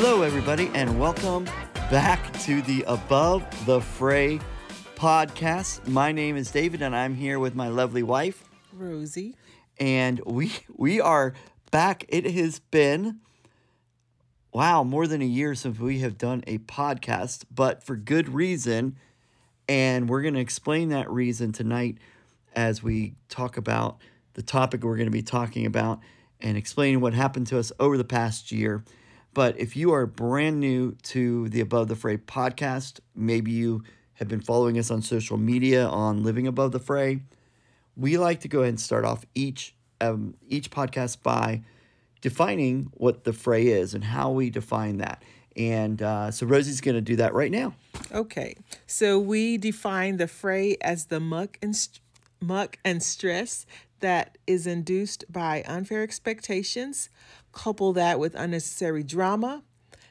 Hello, everybody, and welcome back to the Above the Fray podcast. My name is David, and I'm here with my lovely wife, Rosie. and we we are back. It has been wow, more than a year since we have done a podcast, but for good reason. And we're going to explain that reason tonight as we talk about the topic we're going to be talking about and explaining what happened to us over the past year. But if you are brand new to the Above the Fray podcast, maybe you have been following us on social media on Living Above the Fray, we like to go ahead and start off each um, each podcast by defining what the fray is and how we define that. And uh, so Rosie's going to do that right now. Okay, so we define the fray as the muck and st- muck and stress that is induced by unfair expectations. Couple that with unnecessary drama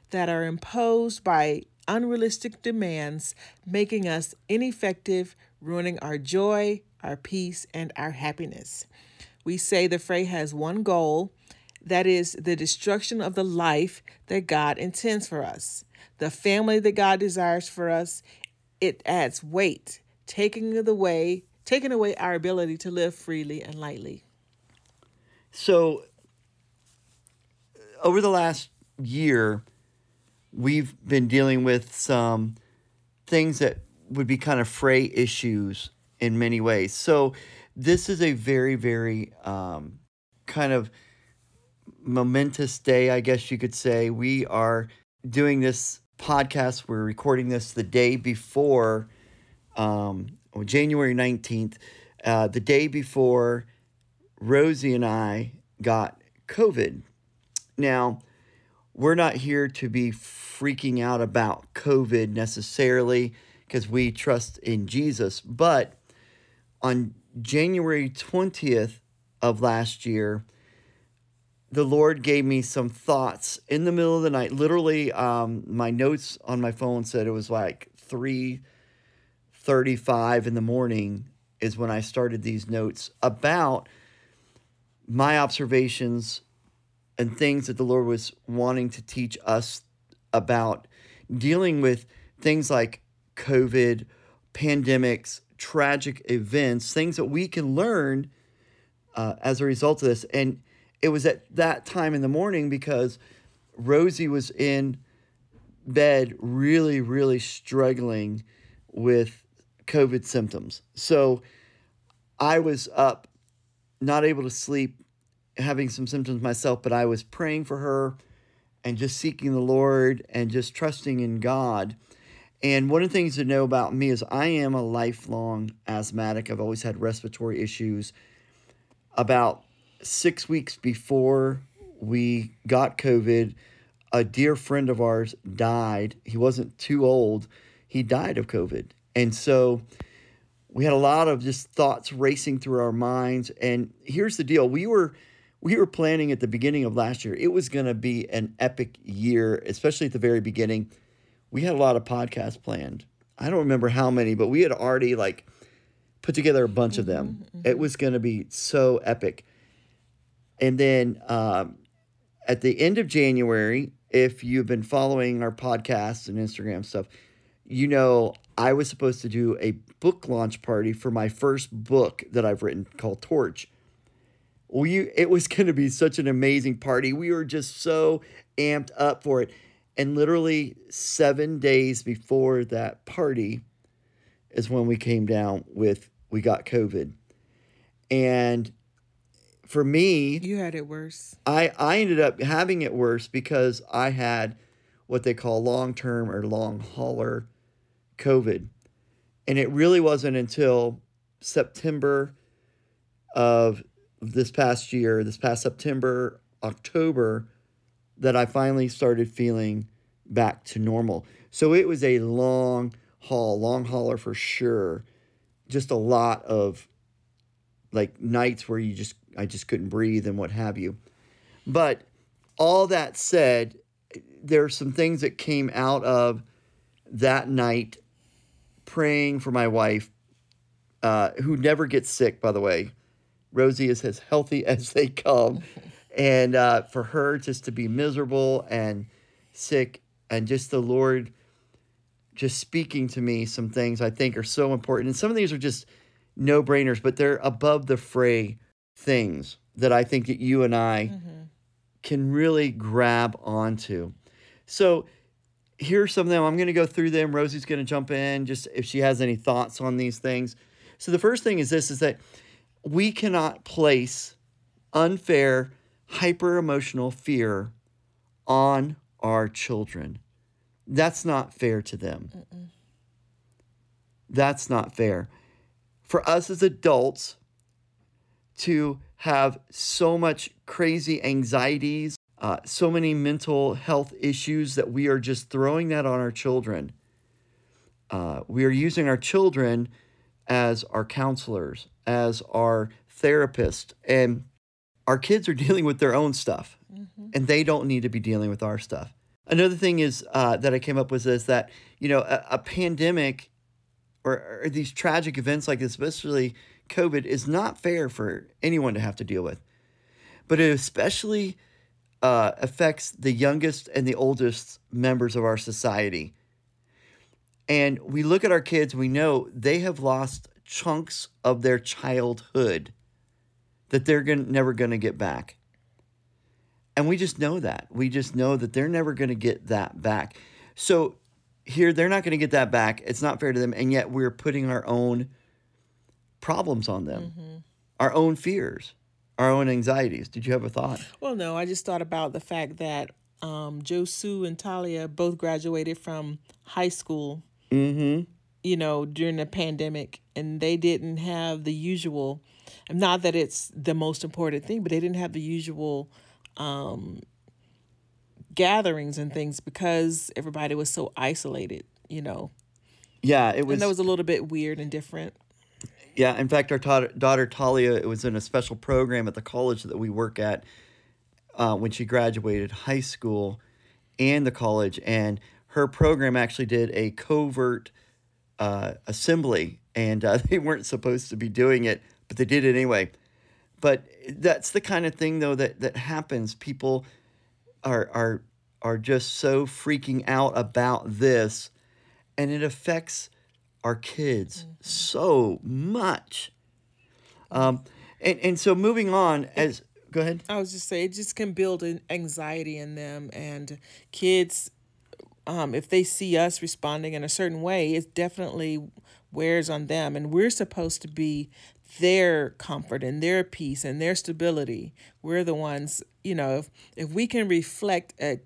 that are imposed by unrealistic demands, making us ineffective, ruining our joy, our peace, and our happiness. We say the fray has one goal that is the destruction of the life that God intends for us, the family that God desires for us. It adds weight, taking the way, taking away our ability to live freely and lightly. So over the last year, we've been dealing with some things that would be kind of fray issues in many ways. So this is a very, very um, kind of momentous day, I guess you could say. We are doing this podcast. We're recording this the day before um, January 19th, uh, the day before Rosie and I got COVID. Now, we're not here to be freaking out about COVID necessarily because we trust in Jesus, but on January 20th of last year, the Lord gave me some thoughts in the middle of the night. Literally, um, my notes on my phone said it was like 3:35 in the morning is when I started these notes about my observations and things that the Lord was wanting to teach us about dealing with things like COVID, pandemics, tragic events, things that we can learn uh, as a result of this. And it was at that time in the morning because Rosie was in bed, really, really struggling with COVID symptoms. So I was up, not able to sleep, having some symptoms myself, but I was praying for her and just seeking the Lord and just trusting in God. And one of the things to know about me is I am a lifelong asthmatic. I've always had respiratory issues. About six weeks before we got COVID, a dear friend of ours died. He wasn't too old. He died of COVID. And so we had a lot of just thoughts racing through our minds. And here's the deal. We were we were planning at the beginning of last year. It was going to be an epic year, especially at the very beginning. We had a lot of podcasts planned. I don't remember how many, but we had already like put together a bunch of them. It was going to be so epic. And then um, at the end of January, if you've been following our podcasts and Instagram stuff, you know I was supposed to do a book launch party for my first book that I've written called Torch. We it was going to be such an amazing party. We were just so amped up for it. And literally 7 days before that party is when we came down with we got COVID. And for me, You had it worse. I, I ended up having it worse because I had what they call long term or long hauler COVID. And it really wasn't until September of this past year, this past September, October, that I finally started feeling back to normal. So it was a long haul, long hauler for sure. Just a lot of like nights where you just I just couldn't breathe and what have you. But all that said, there are some things that came out of that night praying for my wife, uh, who never gets sick, by the way. Rosie is as healthy as they come. and uh, for her just to be miserable and sick and just the Lord just speaking to me some things I think are so important. And some of these are just no brainers, but they're above the fray things that I think that you and I mm-hmm. can really grab onto. So here's some of them. I'm going to go through them. Rosie's going to jump in just if she has any thoughts on these things. So the first thing is this is that we cannot place unfair hyper emotional fear on our children. That's not fair to them. Mm-mm. That's not fair. For us as adults to have so much crazy anxieties, uh, so many mental health issues that we are just throwing that on our children. Uh, we are using our children as our counselors, as our therapists, and our kids are dealing with their own stuff, mm-hmm. and they don't need to be dealing with our stuff. Another thing is uh, that I came up with is that you know a, a pandemic or, or, these tragic events like this, especially COVID, is not fair for anyone to have to deal with, but it especially uh, affects the youngest and the oldest members of our society. And we look at our kids, we know they have lost chunks of their childhood that they're gonna, never going to get back. And we just know that. We just know that they're never going to get that back. So here, they're not going to get that back. It's not fair to them. And yet we're putting our own problems on them, mm-hmm. our own fears, our own anxieties. Did you have a thought? Well, no. I just thought about the fact that um, Sue and Talia both graduated from high school. Mm-hmm. You know, during the pandemic, and they didn't have the usual. Not that it's the most important thing, but they didn't have the usual um, gatherings and things because everybody was so isolated, you know. Yeah, it was. And that was a little bit weird and different. Yeah, in fact, our ta- daughter Talia it was in a special program at the college that we work at uh, when she graduated high school and the college, and her program actually did a covert uh, assembly, and uh, they weren't supposed to be doing it, but they did it anyway. But that's the kind of thing though that that happens. People are are are just so freaking out about this and it affects our kids mm-hmm. so much. Um, and, and so moving on as go ahead. I was just saying it just can build an anxiety in them and kids um, if they see us responding in a certain way, it definitely wears on them. And we're supposed to be their comfort and their peace and their stability. We're the ones, you know, if, if we can reflect a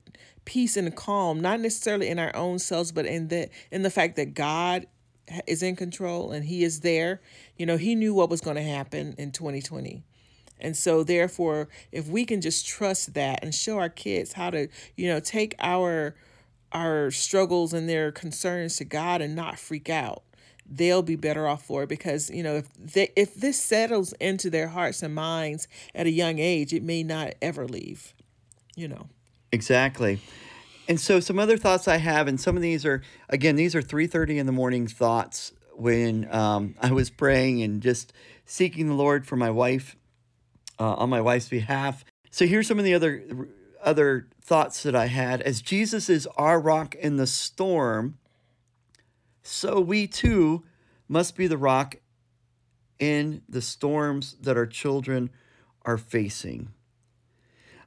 peace and calm, not necessarily in our own selves, but in the in the fact that God is in control and he is there. You know, he knew what was going to happen in 2020. And so therefore, if we can just trust that and show our kids how to, you know, take our our struggles and their concerns to God and not freak out. They'll be better off for it because you know if they if this settles into their hearts and minds at a young age it may not ever leave you know. Exactly. And so some other thoughts i have and some of these are again these are 3.30 in the morning thoughts when um, i was praying and just seeking the lord for my wife uh, on my wife's behalf. So here's some of the other other thoughts that i had as jesus is our rock in the storm so we too must be the rock in the storms that our children are facing.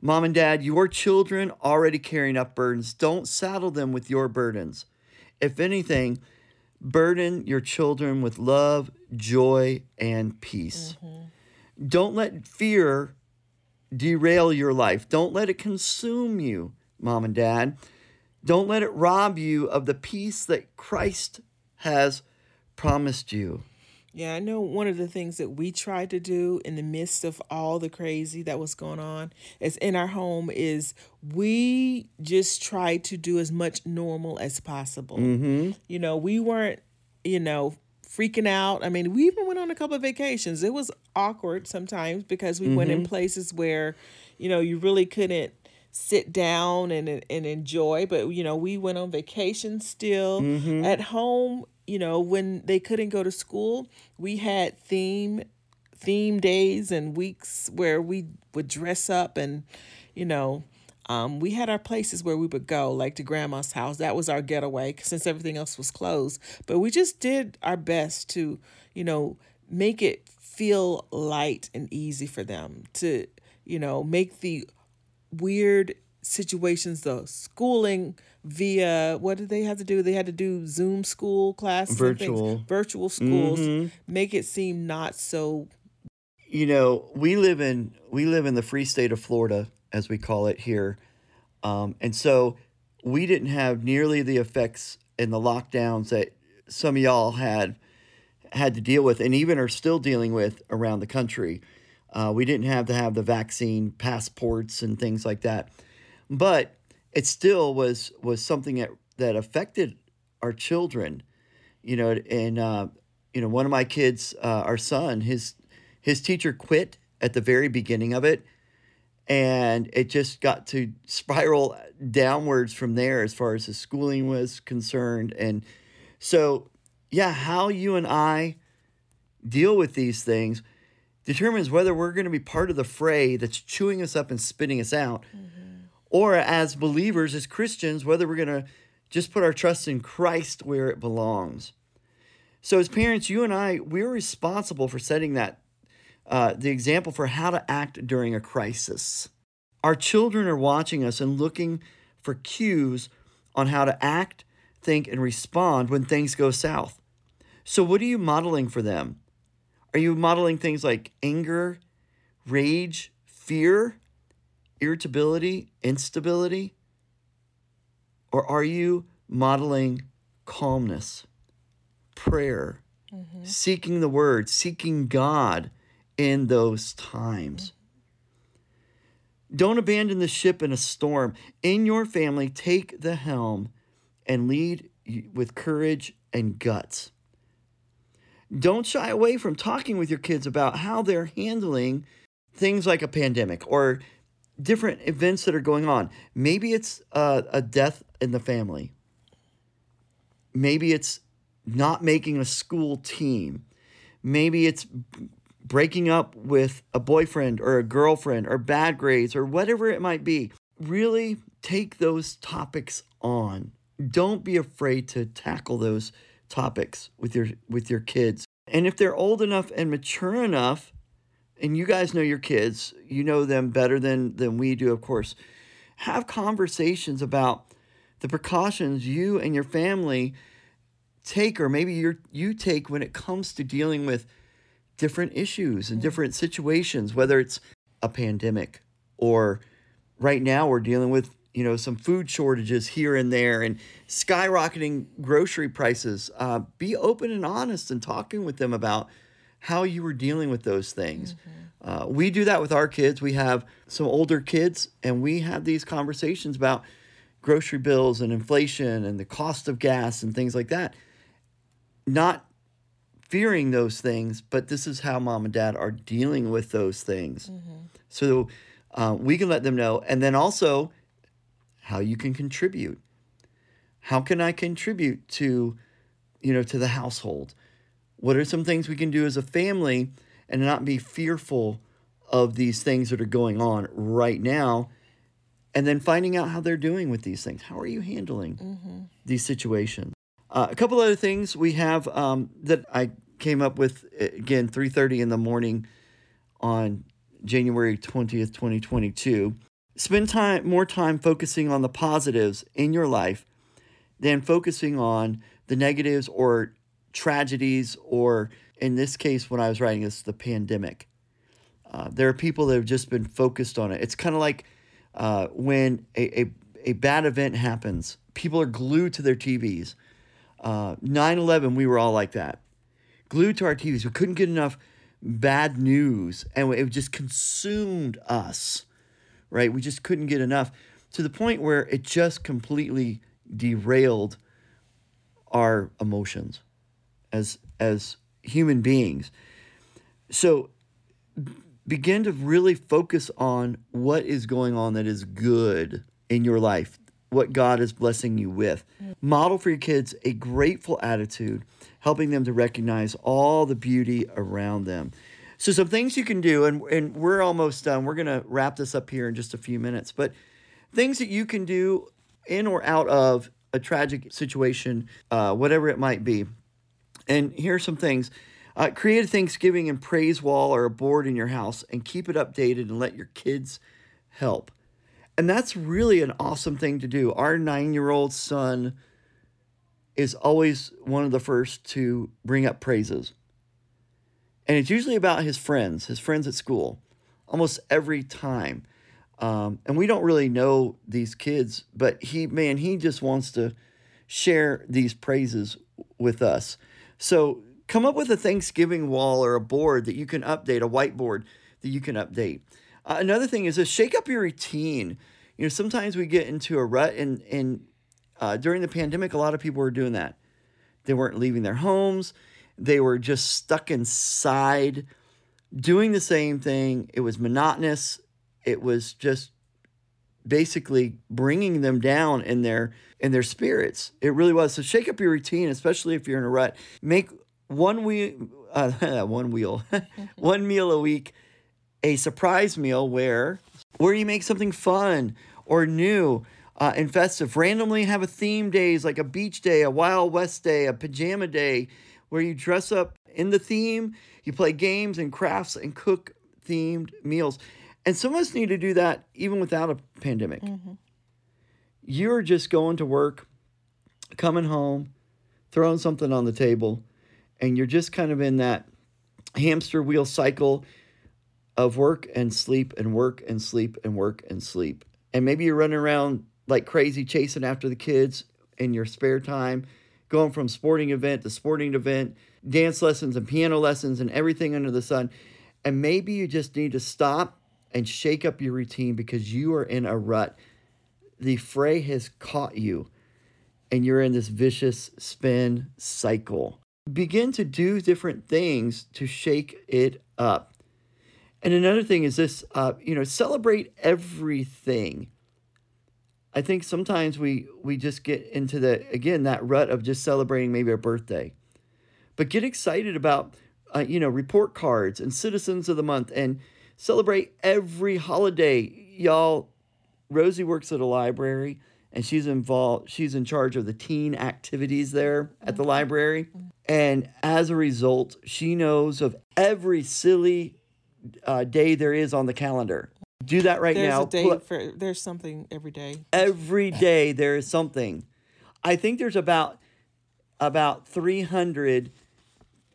Mom and dad, your children already carrying up burdens. Don't saddle them with your burdens. If anything, burden your children with love, joy, and peace. Mm-hmm. Don't let fear derail your life. Don't let it consume you, mom and dad. Don't let it rob you of the peace that Christ has promised you. Yeah, I know one of the things that we tried to do in the midst of all the crazy that was going on is in our home is we just tried to do as much normal as possible. Mm-hmm. You know, we weren't, you know, freaking out. I mean, we even went on a couple of vacations. It was awkward sometimes because we mm-hmm. went in mm-hmm. places where, you know, you really couldn't sit down and and enjoy but you know we went on vacation still mm-hmm. at home you know when they couldn't go to school we had theme theme days and weeks where we would dress up and you know Um, we had our places where we would go, like to grandma's house. That was our getaway since everything else was closed. But we just did our best to, you know, make it feel light and easy for them to, you know, make the weird situations, the schooling via what did they have to do? They had to do Zoom school classes, Virtual. virtual schools, make it seem not so. you know we live in we live in the free state of florida as we call it here. Um, and so we didn't have nearly the effects and the lockdowns that some of y'all had had to deal with and even are still dealing with around the country. Uh, we didn't have to have the vaccine passports and things like that. But it still was was something that that affected our children. You know and uh, you know one of my kids uh, our son his his teacher quit at the very beginning of it and it just got to spiral downwards from there as far as his schooling was concerned and so yeah how you and i deal with these things determines whether we're going to be part of the fray that's chewing us up and spitting us out mm-hmm. or as believers as christians whether we're going to just put our trust in christ where it belongs. So as parents you and i we're responsible for setting that uh, the example for how to act during a crisis. Our children are watching us and looking for cues on how to act, think, and respond when things go south. So, what are you modeling for them? Are you modeling things like anger, rage, fear, irritability, instability? Or are you modeling calmness, prayer, seeking the word, seeking God? In those times. Don't abandon the ship in a storm. In your family, take the helm and lead with courage and guts. Don't shy away from talking with your kids about how they're handling things like a pandemic or different events that are going on. Maybe it's a, a death in the family. Maybe it's not making a school team. Maybe it's breaking up with a boyfriend or a girlfriend or bad grades or whatever it might be. Really take those topics on. Don't be afraid to tackle those topics with your with your kids. And if they're old enough and mature enough, and you guys know your kids, you know them better than than we do, of course. Have conversations about the precautions you and your family take or maybe you you take when it comes to dealing with different issues and different situations, whether it's a pandemic or right now we're dealing with you know some food shortages here and there and skyrocketing grocery prices. Uh, be open and honest and talking with them about how you were dealing with those things. Uh, we do that with our kids. We have some older kids, and we have these conversations about grocery bills and inflation and the cost of gas and things like that. Not fearing those things, but this is how mom and dad are dealing with those things. So uh, we can let them know. And then also how you can contribute. How can I contribute to, you know, to the household? What are some things we can do as a family and not be fearful of these things that are going on right now? And then finding out how they're doing with these things. How are you handling these situations? Uh, a couple other things we have um, that I came up with uh, again 3:30 in the morning on January 20th, 2022. Spend time more time focusing on the positives in your life than focusing on the negatives or tragedies or in this case when I was writing this the pandemic. Uh, there are people that have just been focused on it. It's kind of like uh, when a, a, a bad event happens, people are glued to their TVs. Uh, 9 11, we were all like that. Glued to our TVs. We couldn't get enough bad news, and it just consumed us, right? We just couldn't get enough to the point where it just completely derailed our emotions as as human beings. So begin to really focus on what is going on that is good in your life, what God is blessing you with. Model for your kids a grateful attitude, helping them to recognize all the beauty around them. So, some things you can do, and, and we're almost done. We're going to wrap this up here in just a few minutes, but things that you can do in or out of a tragic situation, uh, whatever it might be. And here are some things. Uh, create a Thanksgiving and praise wall or a board in your house and keep it updated and let your kids help. And that's really an awesome thing to do. Our nine year old son is always one of the first to bring up praises. And it's usually about his friends, his friends at school, almost every time. Um, and we don't really know these kids, but he, man, he just wants to share these praises with us. So come up with a Thanksgiving wall or a board that you can update, a whiteboard that you can update. Uh, another thing is to shake up your routine. You know, sometimes we get into a rut, and and uh, during the pandemic, a lot of people were doing that. They weren't leaving their homes. They were just stuck inside, doing the same thing. It was monotonous. It was just basically bringing them down in their in their spirits. It really was. So shake up your routine, especially if you're in a rut. Make one wheel, uh, one wheel, one meal a week a surprise meal where where you make something fun or new uh, and festive. Randomly have a theme days like a beach day, a Wild West day, a pajama day, where you dress up in the theme, you play games and crafts and cook themed meals. And some of us need to do that even without a pandemic. Mm-hmm. You're just going to work, coming home, throwing something on the table, and you're just kind of in that hamster wheel cycle of work and sleep and work and sleep and work and sleep. And maybe you're running around like crazy chasing after the kids in your spare time, going from sporting event to sporting event, dance lessons and piano lessons and everything under the sun. And maybe you just need to stop and shake up your routine because you are in a rut. The fray has caught you and you're in this vicious spin cycle. Begin to do different things to shake it up. And another thing is this, uh, you know, celebrate everything. I think sometimes we we just get into the again that rut of just celebrating maybe a birthday, but get excited about uh, you know report cards and citizens of the month and celebrate every holiday, y'all. Rosie works at a library and she's involved. She's in charge of the teen activities there at the mm-hmm. library, and as a result, she knows of every silly uh, day there is on the calendar. Do that right there's now. A day for, there's something every day. Every day there is something. I think there's about about 300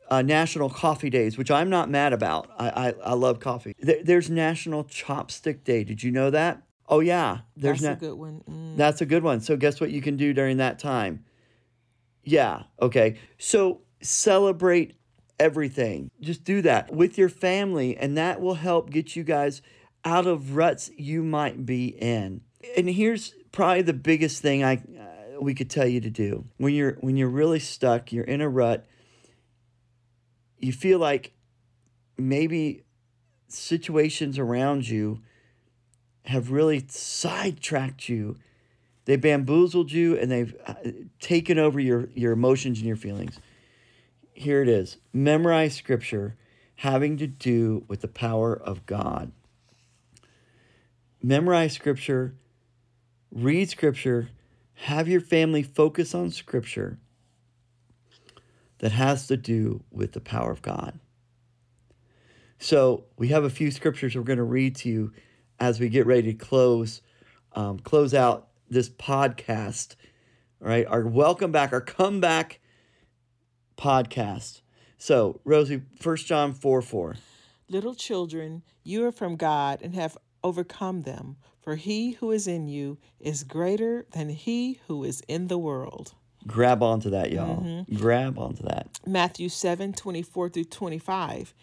uh, National Coffee Days, which I'm not mad about. I, I, I love coffee. There, there's National Chopstick Day. Did you know that? Oh yeah, there's that's na- a good one. Mm. That's a good one. So guess what you can do during that time? Yeah. Okay. So celebrate everything. Just do that with your family, and that will help get you guys out of ruts you might be in. And here's probably the biggest thing I uh, we could tell you to do when you're when you're really stuck, you're in a rut. You feel like maybe situations around you have really sidetracked you. They bamboozled you and they've uh, taken over your, your emotions and your feelings here it is memorize scripture having to do with the power of God. Memorize scripture, read scripture, have your family focus on scripture that has to do with the power of God. So we have a few scriptures we're going to read to you as we get ready to close um, close out this podcast. All right, our welcome back, our comeback podcast. So, Rosie, First John 4 4. Little children, you are from God and have overcome them, for he who is in you is greater than he who is in the world. Grab onto that, y'all. Mm-hmm. Grab onto that. Matthew 7 24 through 25.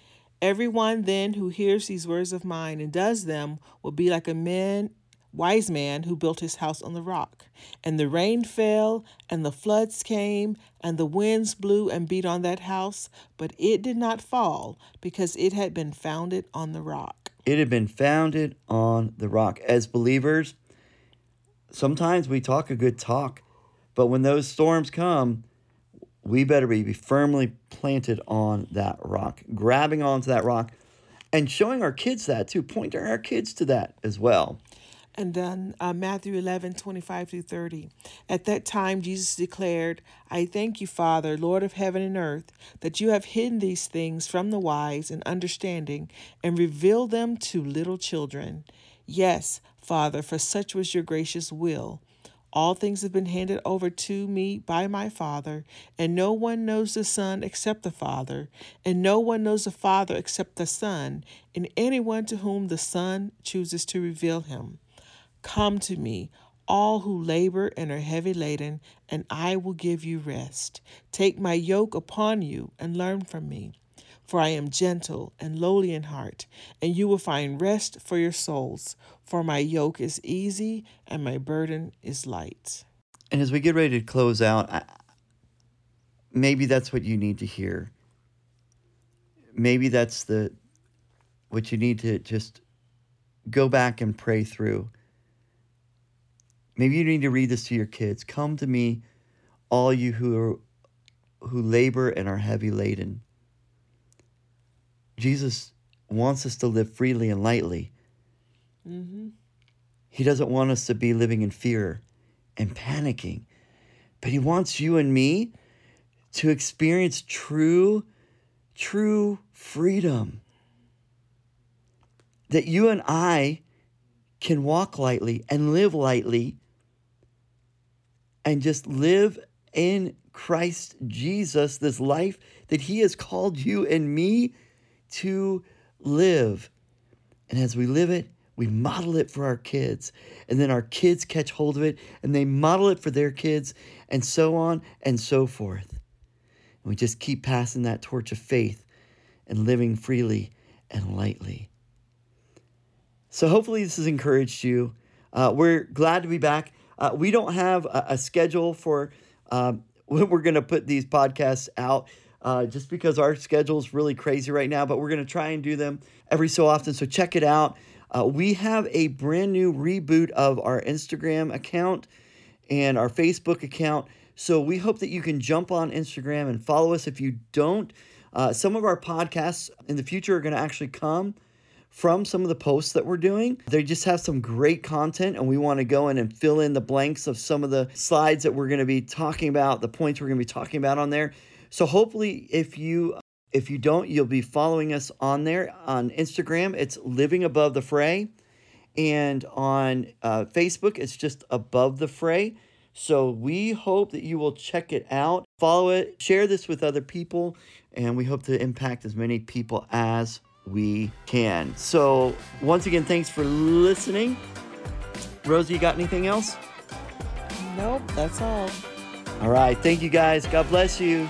Everyone then who hears these words of mine and does them will be like a man wise man who built his house on the rock. And the rain fell, and the floods came, and the winds blew and beat on that house, but it did not fall, because it had been founded on the rock. It had been founded on the rock. As believers, sometimes we talk a good talk, but when those storms come, we better be firmly planted on that rock, grabbing onto that rock, and showing our kids that too, pointing our kids to that as well. And then uh, Matthew 11, 25 through 30. At that time, Jesus declared, I thank you, Father, Lord of heaven and earth, that you have hidden these things from the wise and understanding and revealed them to little children. Yes, Father, for such was your gracious will. All things have been handed over to me by my Father, and no one knows the Son except the Father, and no one knows the Father except the Son, and anyone to whom the Son chooses to reveal him. Come to me, all who labor and are heavy laden, and I will give you rest. Take my yoke upon you and learn from me. For I am gentle and lowly in heart, and you will find rest for your souls. For my yoke is easy and my burden is light. And as we get ready to close out, I, maybe that's what you need to hear. Maybe that's the what you need to just go back and pray through. Maybe you need to read this to your kids. Come to me, all you who are who labor and are heavy laden. Jesus wants us to live freely and lightly. Mm-hmm. He doesn't want us to be living in fear and panicking, but He wants you and me to experience true, true freedom. That you and I can walk lightly and live lightly and just live in Christ Jesus, this life that He has called you and me to live. And as we live it, we model it for our kids. And then our kids catch hold of it and they model it for their kids, and so on and so forth. And we just keep passing that torch of faith and living freely and lightly. So, hopefully, this has encouraged you. Uh, we're glad to be back. Uh, we don't have a, a schedule for um, when we're going to put these podcasts out. Uh, just because our schedule is really crazy right now, but we're going to try and do them every so often. So check it out. Uh, we have a brand new reboot of our Instagram account and our Facebook account. So we hope that you can jump on Instagram and follow us. If you don't, uh, some of our podcasts in the future are going to actually come from some of the posts that we're doing. They just have some great content, and we want to go in and fill in the blanks of some of the slides that we're going to be talking about, the points we're going to be talking about on there. So hopefully, if you if you don't, you'll be following us on there on Instagram. It's Living Above the Fray, and on uh, Facebook, it's just Above the Fray. So we hope that you will check it out, follow it, share this with other people, and we hope to impact as many people as we can. So, once again, thanks for listening. Rosie, you got anything else? Nope, that's all. All right. Thank you guys. God bless you.